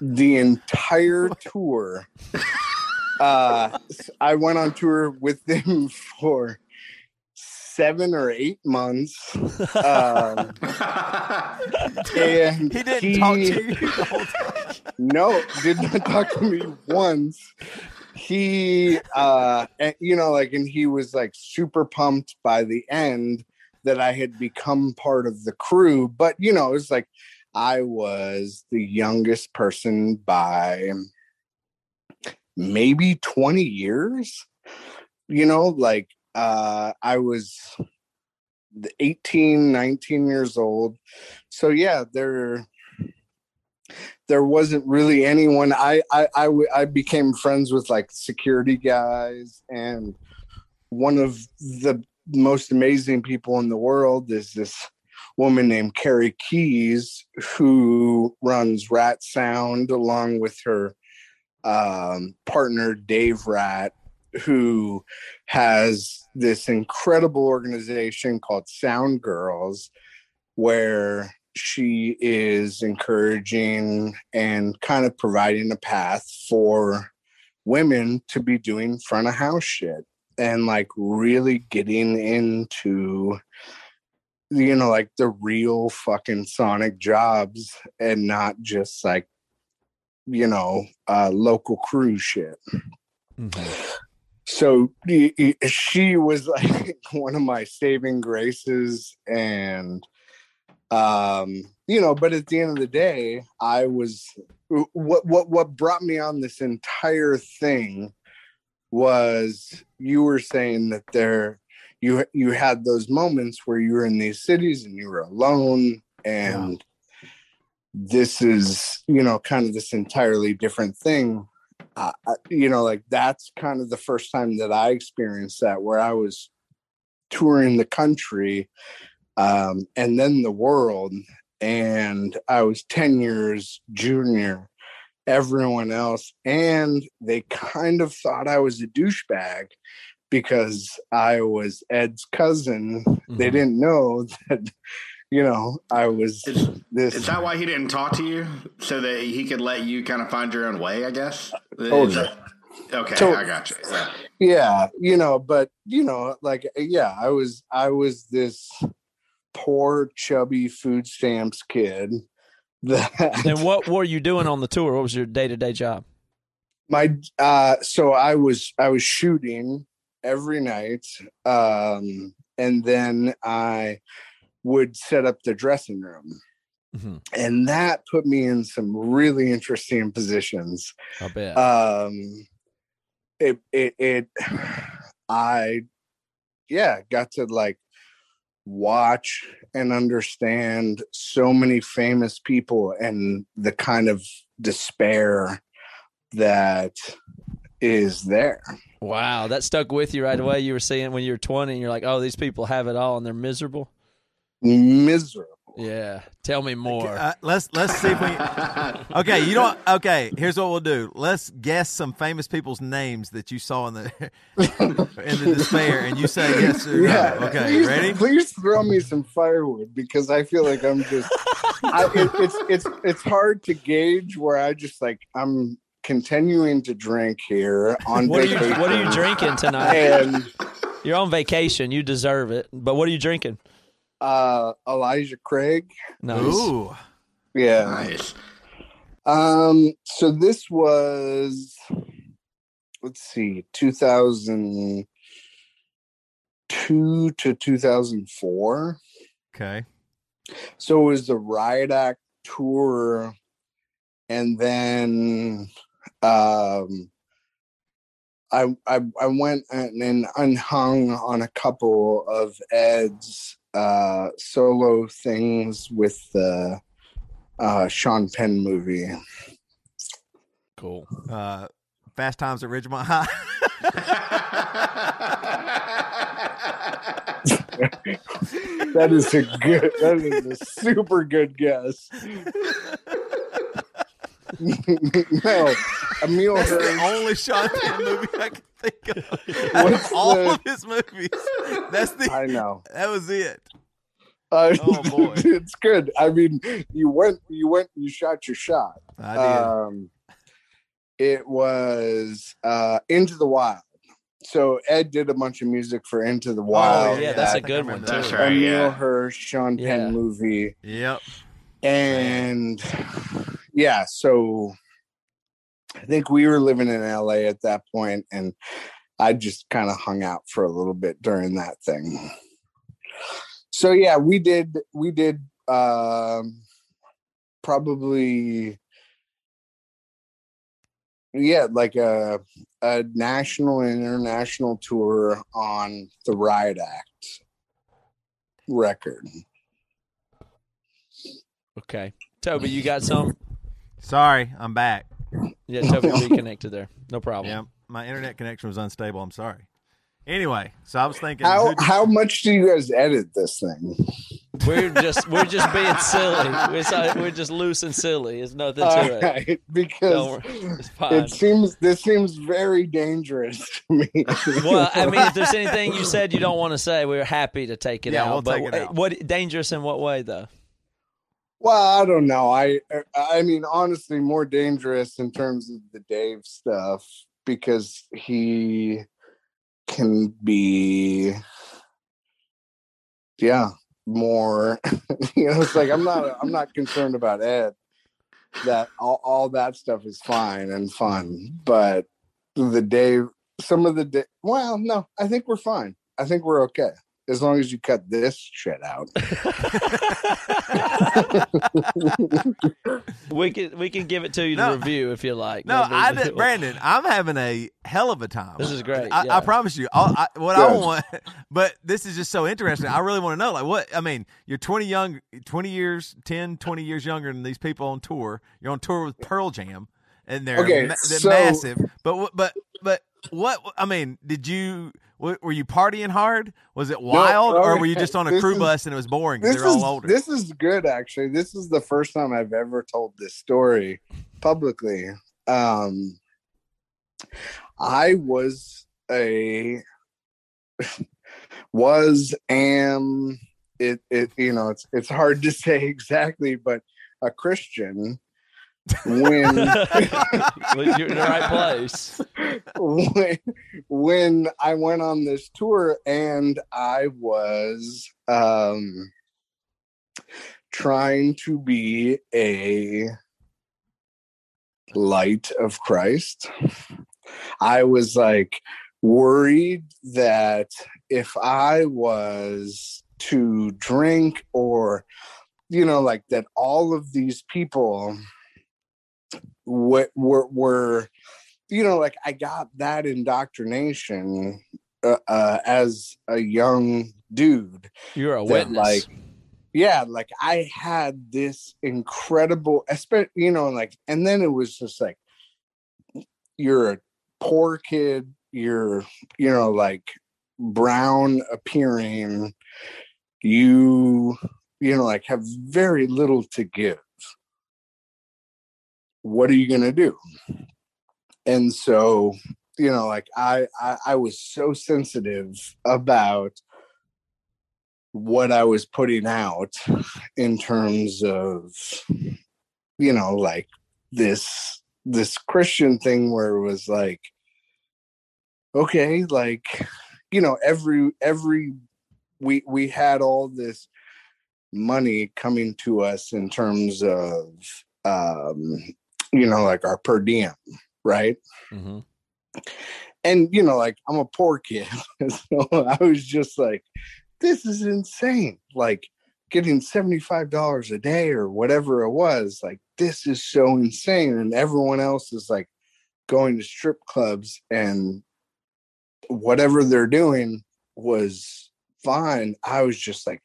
the entire tour. Uh I went on tour with them for seven or eight months. Um, and He didn't talk to you the whole time. no, did not talk to me once. He, uh, and, you know, like, and he was like super pumped by the end that I had become part of the crew. But, you know, it was like I was the youngest person by maybe 20 years, you know, like, uh, I was 18, 19 years old. So, yeah, there there wasn't really anyone I, I I became friends with like security guys and one of the most amazing people in the world is this woman named Karrie Keyes who runs Rat Sound along with her um, partner Dave Rat who has this incredible organization called Sound Girls where she is encouraging and kind of providing a path for women to be doing front of house shit and like really getting into you know like the real fucking sonic jobs and not just like you know uh local crew shit so she was like one of my saving graces and um you know but at the end of the day i was what what what brought me on this entire thing was you were saying that there you you had those moments where you were in these cities and you were alone and this is you know kind of this entirely different thing I- you know like that's kind of the first time that i experienced that where i was touring the country um, and then the world and i was 10 years junior everyone else and they kind of thought i was a douchebag because i was ed's cousin they Mhm. didn't know that you know i was Is, this is that why he didn't talk to you so that he could let you kind of find your own way? I guess. Is Totally. that- okay, To- I got you. Yeah. yeah you know but you know like yeah i was i was this poor chubby food stamps kid that And what were you doing on the tour? What was your day to day job? my uh so i was i was shooting every night um and then i would set up the dressing room Mhm. and that put me in some really interesting positions I bet. um it it it i yeah got to like watch and understand so many famous people and the kind of despair that is there wow, that stuck with you right away. You were seeing when you were 20 and you're like, oh, these people have it all and they're miserable. Miserable Yeah. Tell me more. Uh, let's let's see if we. Okay, you don't. Okay, here's what we'll do. Let's guess some famous people's names that you saw in the in the despair, and you say yes or no. Okay, please, ready? please throw me some firewood because i feel like i'm just I, it, it's it's it's hard to gauge where i just like i'm continuing to drink here on what are you What are you drinking tonight? and You're on vacation. You deserve it. But what are you drinking? Uh elijah craig Nice. Ooh, yeah Nice. um so this was let's see 2002 to 2004 okay. so it was the riot act tour and then um I, I I went and, and unhung on a couple of Ed's uh, solo things with the uh, Sean Penn movie. Cool. Uh, Fast Times at Ridgemont High. That is a good. That is a super good guess. no, Emil That's the only Sean Penn movie I can think of. What's All the- of his movies. That's the. I know. That was it. Uh, Oh, boy. it's good. I mean, you went, you went, you shot your shot. I did. Um, it was uh, Into the Wild. So Ed did a bunch of music for Into the Wild. Oh, yeah, that's I a think good one, that. That's right. Emil yeah. Hirsch, Sean Penn Yeah. movie. Yep. and yeah so i think we were living in la at that point and i just kind of hung out for a little bit during that thing so yeah we did we did um probably yeah like a a national and international tour on the riot act record Okay. Toby, you got some? Sorry, I'm back. Yeah, Toby reconnected there. No problem. Yeah, my internet connection was unstable. I'm sorry. Anyway, so I was thinking. how who how much do you guys edit this thing We're just we're just being silly. We're, so- we're just loose and silly. There's nothing to All it. because Don't worry. It's fine. it seems this seems very dangerous to me. Well, I mean, if there's anything you said you don't want to say, we're happy to take it Yeah, out. we'll but take it out. what dangerous in what way though? Well, I don't know. I er, I mean, honestly, more dangerous in terms of the Dave stuff because he can be, yeah, more. you know, it's like I'm not I'm not concerned about Ed. That all, all that stuff is fine and fun, but the Dave some of the di- well, no, I think we're fine. I think we're okay as long as you cut this shit out. we can we can give it to you to review if you like. No, big I deal. did, Brandon. I'm having a hell of a time. This is great, I, yeah. I promise you. I'll, I, what I want, but this is just so interesting. I really want to know, like, what I mean. You're 20 young, 20 years, 10, 20 years younger than these people on tour. You're on tour with Pearl Jam, and they're, Okay, ma- they're so- massive. But what- but but what? I mean, did you? Were you partying hard? Was it wild, or were you just on a crew is- bus and it was boring This they're is all older? this is good actually. This is the first time I've ever told this story publicly. Um I was a was am it it you know it's it's hard to say exactly but a Christian when You're in the right place. when, when I went on this tour and I was um trying to be a light of Christ. I was like worried that if I was to drink or you know like that all of these people were were, were you know like i got that indoctrination uh, uh as a young dude You're a that, witness. like yeah like i had this incredible you know like and then it was just like you're a poor kid you're you know like brown appearing you you know like have very little to give what are you going to do? And so you know like I, I i was so sensitive about what i was putting out in terms of you know like this this christian thing where it was like okay like you know every every we we had all this money coming to us in terms of um you know like our per diem right? Mhm. and you know like i'm a poor kid so i was just like this is insane. Like getting $75 a day or whatever it was like this is so insane. And everyone else is like going to strip clubs and whatever they're doing was fine. I was just like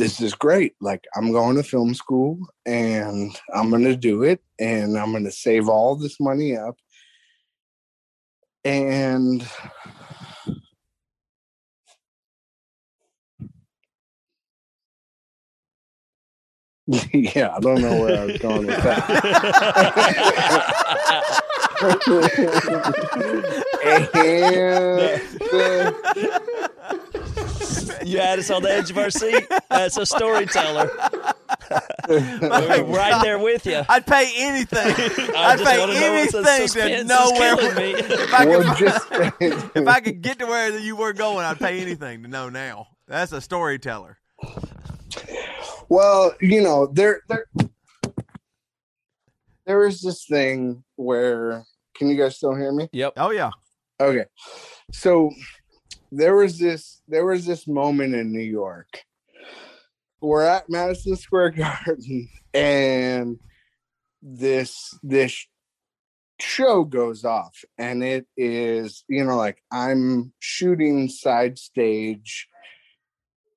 this is great like i'm going to film school and i'm going to do it and i'm going to save all this money up and yeah, I don't know where I was going with that. you had us on the edge of our seat. That's a storyteller. We're right there with you. I'd pay anything. I I'd pay wanna know what the anything to suspense know where. me. If I could, just if I could get to where you were going, I'd pay anything to know now. That's a storyteller. well, you know, there there there is this thing where can you guys still hear me? Yep. Oh yeah. Okay. So there was this there was this moment in New York. We're at Madison Square Garden and this this show goes off and it is you know like I'm shooting side stage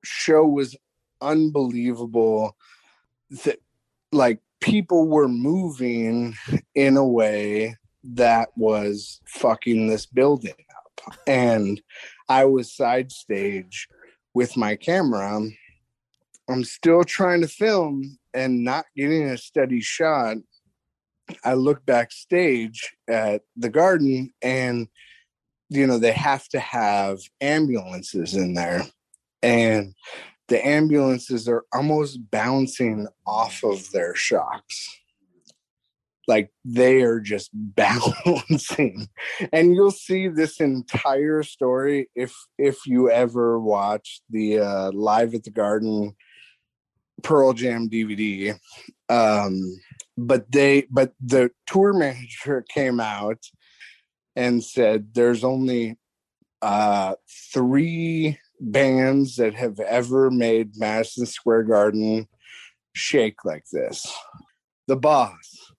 show was unbelievable that like people were moving in a way that was fucking this building up. And I was side stage with my camera. I'm still trying to film and not getting a steady shot. I look backstage at the garden and you know they have to have ambulances in there and the ambulances are almost bouncing off of their shocks like they are just balancing. And you'll see this entire story if if you ever watch the uh live at the garden pearl jam dvd um but they but the tour manager came out and said there's only uh, three bands that have ever made Madison Square Garden shake like this. The Boss,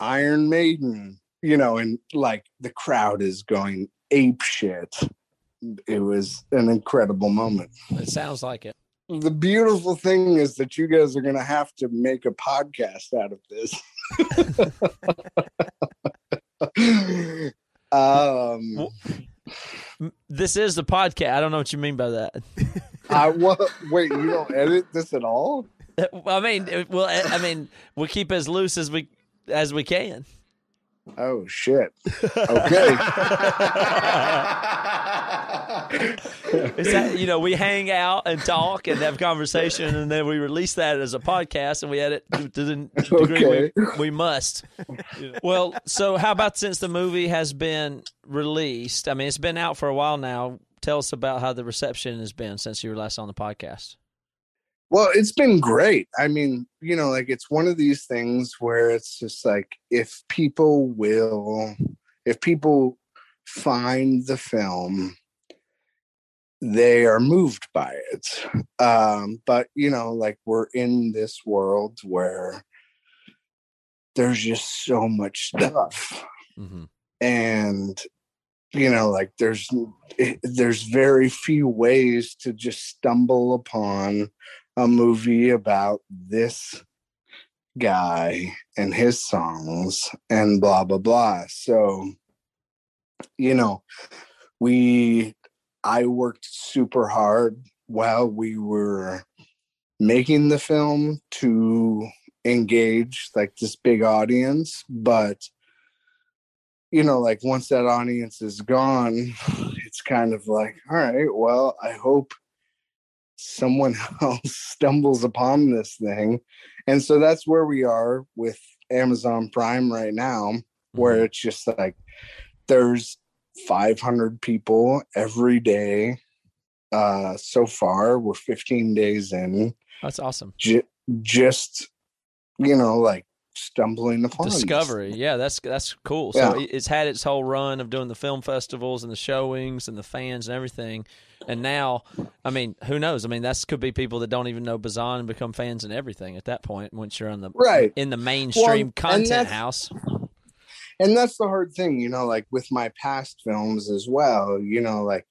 Iron Maiden, you know, and like the crowd is going ape shit. It was an incredible moment. It sounds like it. The beautiful thing is that you guys are going to have to make a podcast out of this. um, this is the podcast. I don't know what you mean by that. I what? Wait, you don't edit this at all? I mean, well, I mean, we keep as loose as we as we can. Oh shit. Okay. Is that you know we hang out and talk and have conversation and then we release that as a podcast and we edit to the degree Okay. we, we must. Well, so how about since the movie has been released? I mean, it's been out for a while now. Tell us about how the reception has been since you were last on the podcast. Well, it's been great. I mean, you know, like it's one of these things where it's just like if people will, if people find the film, they are moved by it. Um, but, you know, like we're in this world where there's just so much stuff. Mm-hmm. and you know like there's there's very few ways to just stumble upon a movie about this guy and his songs and blah blah blah. So you know we i worked super hard while we were making the film to engage like this big audience but you know, like once that audience is gone, it's kind of like, all right, well, I hope someone else stumbles upon this thing. And so that's where we are with Amazon Prime right now, where it's just like there's 500 people every day uh so far we're 15 days in That's awesome. ju- just you know like stumbling upon Discovery, yeah, that's that's cool. So Yeah. it- it's had its whole run of doing the film festivals and the showings and the fans and everything, and now, I mean, who knows? I mean, that's could be people that don't even know Bazan and become fans and everything at that point once you're on the Right. in the mainstream and content house. and that's the hard thing you know like with my past films as well you know like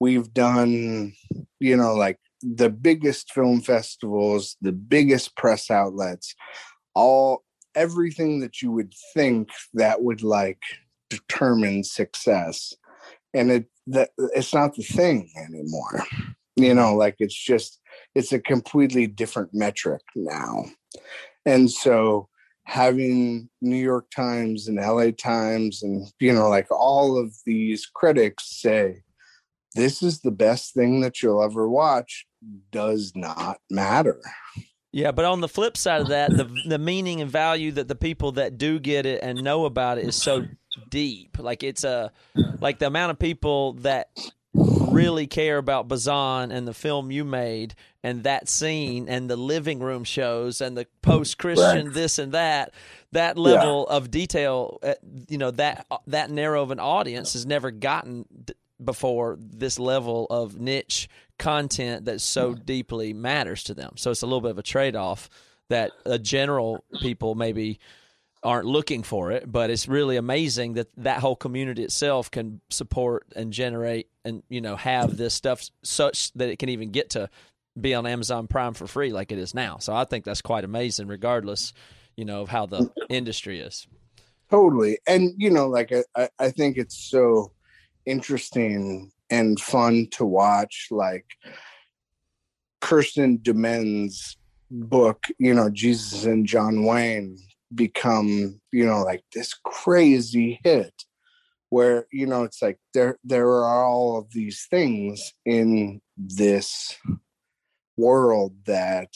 we've done you know like the biggest film festivals the biggest press outlets all everything that you would think that would like determine success. And it that it's not the thing anymore. You know like it's just it's a completely different metric now. And so having New York Times and LA Times and you know like all of these critics say this is the best thing that you'll ever watch does not matter. Yeah, but on the flip side of that, the the meaning and value that the people that do get it and know about it is so deep. Like it's a like the amount of people that really care about Bazan and the film you made and that scene and the living room shows and the post Christian Right. this and that that level of detail uh, you know that that narrow of an audience has never gotten d- before this level of niche content that so deeply matters to them so it's a little bit of a trade-off that a general people maybe aren't looking for it, but it's really amazing that that whole community itself can support and generate and you know have this stuff such that it can even get to be on Amazon Prime for free like it is now. So I think that's quite amazing, regardless, you know, of how the industry is. Totally. And you know, like I- I think it's so interesting and fun to watch like Kristin Du Mez's book, you know, Jesus and John Wayne become, you know, like this crazy hit where, you know, it's like there there are all of these things in this world that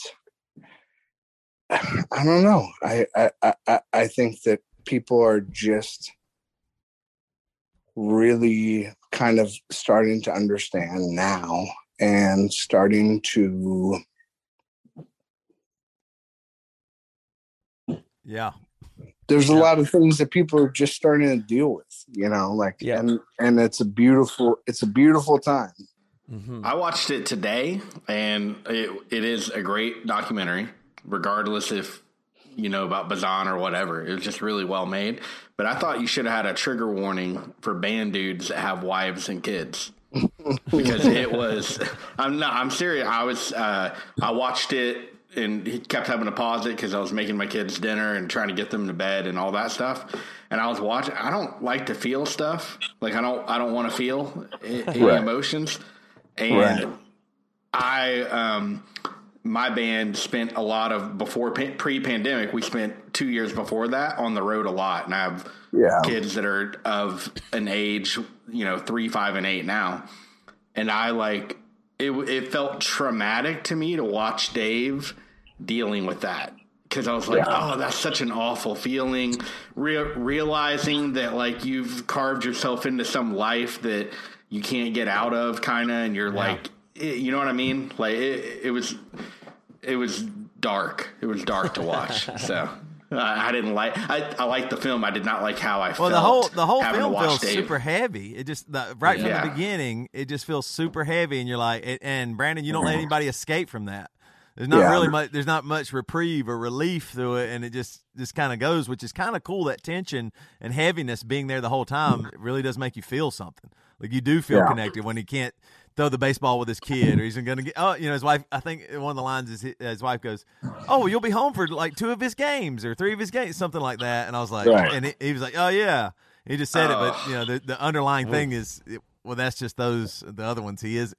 I don't know. I I- I, I think that people are just really kind of starting to understand now and starting to Yeah. there's a lot of things that people are just starting to deal with, you know, like Yeah. and and it's a beautiful it's a beautiful time. hmm I watched it today, and it, it is a great documentary, regardless if you know about Bazan or whatever. It was just really well made. But I thought you should have had a trigger warning for band dudes that have wives and kids. because it was I'm not I'm serious. I was uh I watched it and he kept having to pause it because I was making my kids dinner and trying to get them to bed and all that stuff. And I was watching. I don't like to feel stuff. Like I don't. I don't want to feel any Right. emotions. And Right. I, um, my band spent a lot of before pre-pandemic. We spent two years before that on the road a lot, and I have Yeah. kids that are of an age, you know, three, five, and eight now. And I like it. It felt traumatic to me to watch Dave dealing with that because I was like, oh, that's such an awful feeling. Re- realizing that like you've carved yourself into some life that you can't get out of, kind of, and you're like, it, you know what I mean? Like it, it was, it was dark. It was dark to watch. so. I I didn't like. I, I liked the film. I did not like how I Well, felt. Well, the whole the whole film feels Dave. super heavy. It just the, right from the beginning, it just feels super heavy, and you're like, it, and Brandon, you don't let mm-hmm. anybody escape from that. There's not Yeah. really much. There's not much reprieve or relief through it, and it just just kind of goes, which is kind of cool. That tension and heaviness being there the whole time it really does make you feel something. Like you do feel Yeah. connected when he can't throw the baseball with his kid, or he's going to get. Oh, you know, his wife. I think one of the lines is his, his wife goes, "Oh, you'll be home for like two of his games or three of his games, something like that." And I was like, Right. and he, he was like, "Oh yeah." He just said it, but Oh. you know, the, the underlying thing is, it, well, that's just those the other ones. He is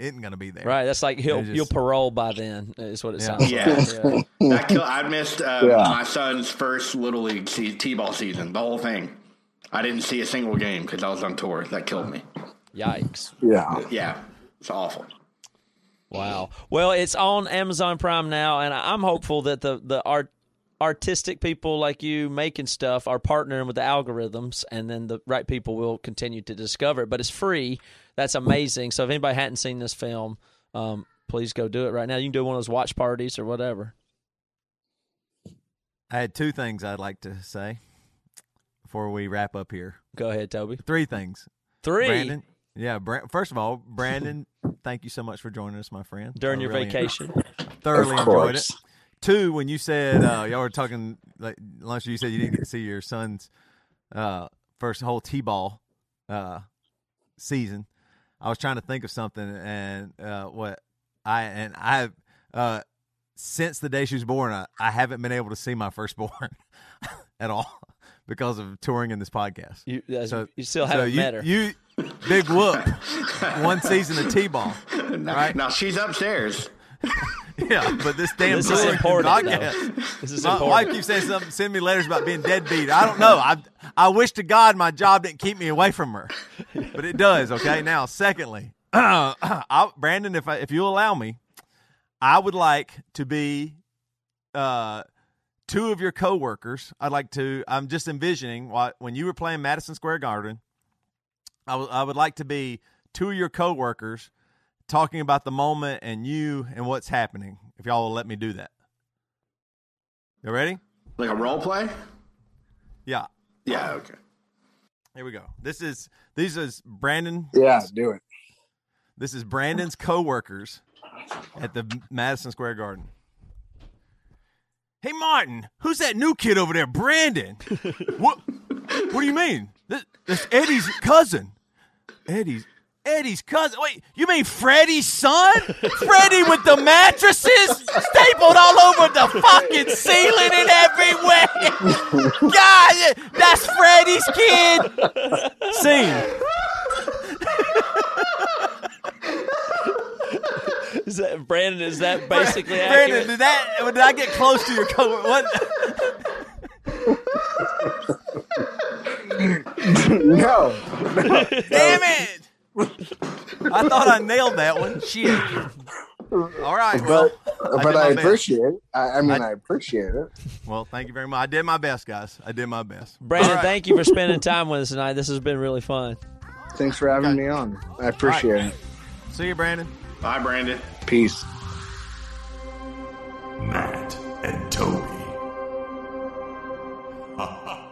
isn't going to be there, Right. That's like he'll It just- you'll parole by then. Is what it Yeah. sounds Yeah. like. Yeah. That kill, I missed um, Yeah. my son's first little league t-ball season, the whole thing. I didn't see a single game because I was on tour. That killed me. Yikes. Yeah. Yeah, it's awful. Wow. Well, it's on Amazon Prime now, and I'm hopeful that the the art artistic people like you making stuff are partnering with the algorithms, and then the right people will continue to discover it. But it's free. That's amazing. So if anybody hadn't seen this film, um, please go do it right now. You can do one of those watch parties or whatever. I had two things I'd like to say before we wrap up here. Go ahead, Toby. Three things. Three Brandon, yeah. Bra- first of all, Brandon, thank you so much for joining us, my friend. during I your really vacation. thoroughly Of enjoyed it. Two, when you said uh, y'all were talking like lunch, you said you didn't get to see your son's uh, first whole t-ball uh, season. I was trying to think of something, and uh, what I and I uh, since the day she was born, I, I haven't been able to see my firstborn at all because of touring in this podcast. You, uh, So- you still haven't you, met her. you big whoop, one season of t-ball. Now, Right. now she's upstairs. Yeah, but this damn This is important, podcast- this is My important. wife keeps saying something, send me letters about being deadbeat. I don't know. I I wish to God my job didn't keep me away from her, but it does. Okay. Now, secondly, I, Brandon, if I, if you allow me, I would like to be uh, two of your coworkers. I'd like to. I'm just envisioning what when you were playing Madison Square Garden. I would I would like to be two of your coworkers talking about the moment and you and what's happening. If y'all will let me do that. You ready? Like a role play? Yeah. Yeah, okay. Here we go. This is these is Brandon. Yeah, do it. This is Brandon's coworkers at the Madison Square Garden. Hey Martin, who's that new kid over there, Brandon? what? What do you mean? This, that's Eddie's cousin. Eddie's Eddie's cousin. Wait, you mean Freddie's son? Freddie with the mattresses stapled all over the fucking ceiling and everywhere. God, that's Freddie's kid. Scene. Is that Brandon? Is that basically Brandon, accurate? did that? Did I get close to your cover? What? No. Damn it! I thought I nailed that one. Shit. All right. Well, But but my I, appreciate it. I, I mean I- I, appreciate it. well, thank you very much. I did my best, guys. I did my best. Brandon, All right. thank you for spending time with us tonight. This has been really fun. Thanks for having Okay. me on. I appreciate it. See you, Brandon. Bye, Brandon. Peace. Matt and Toby.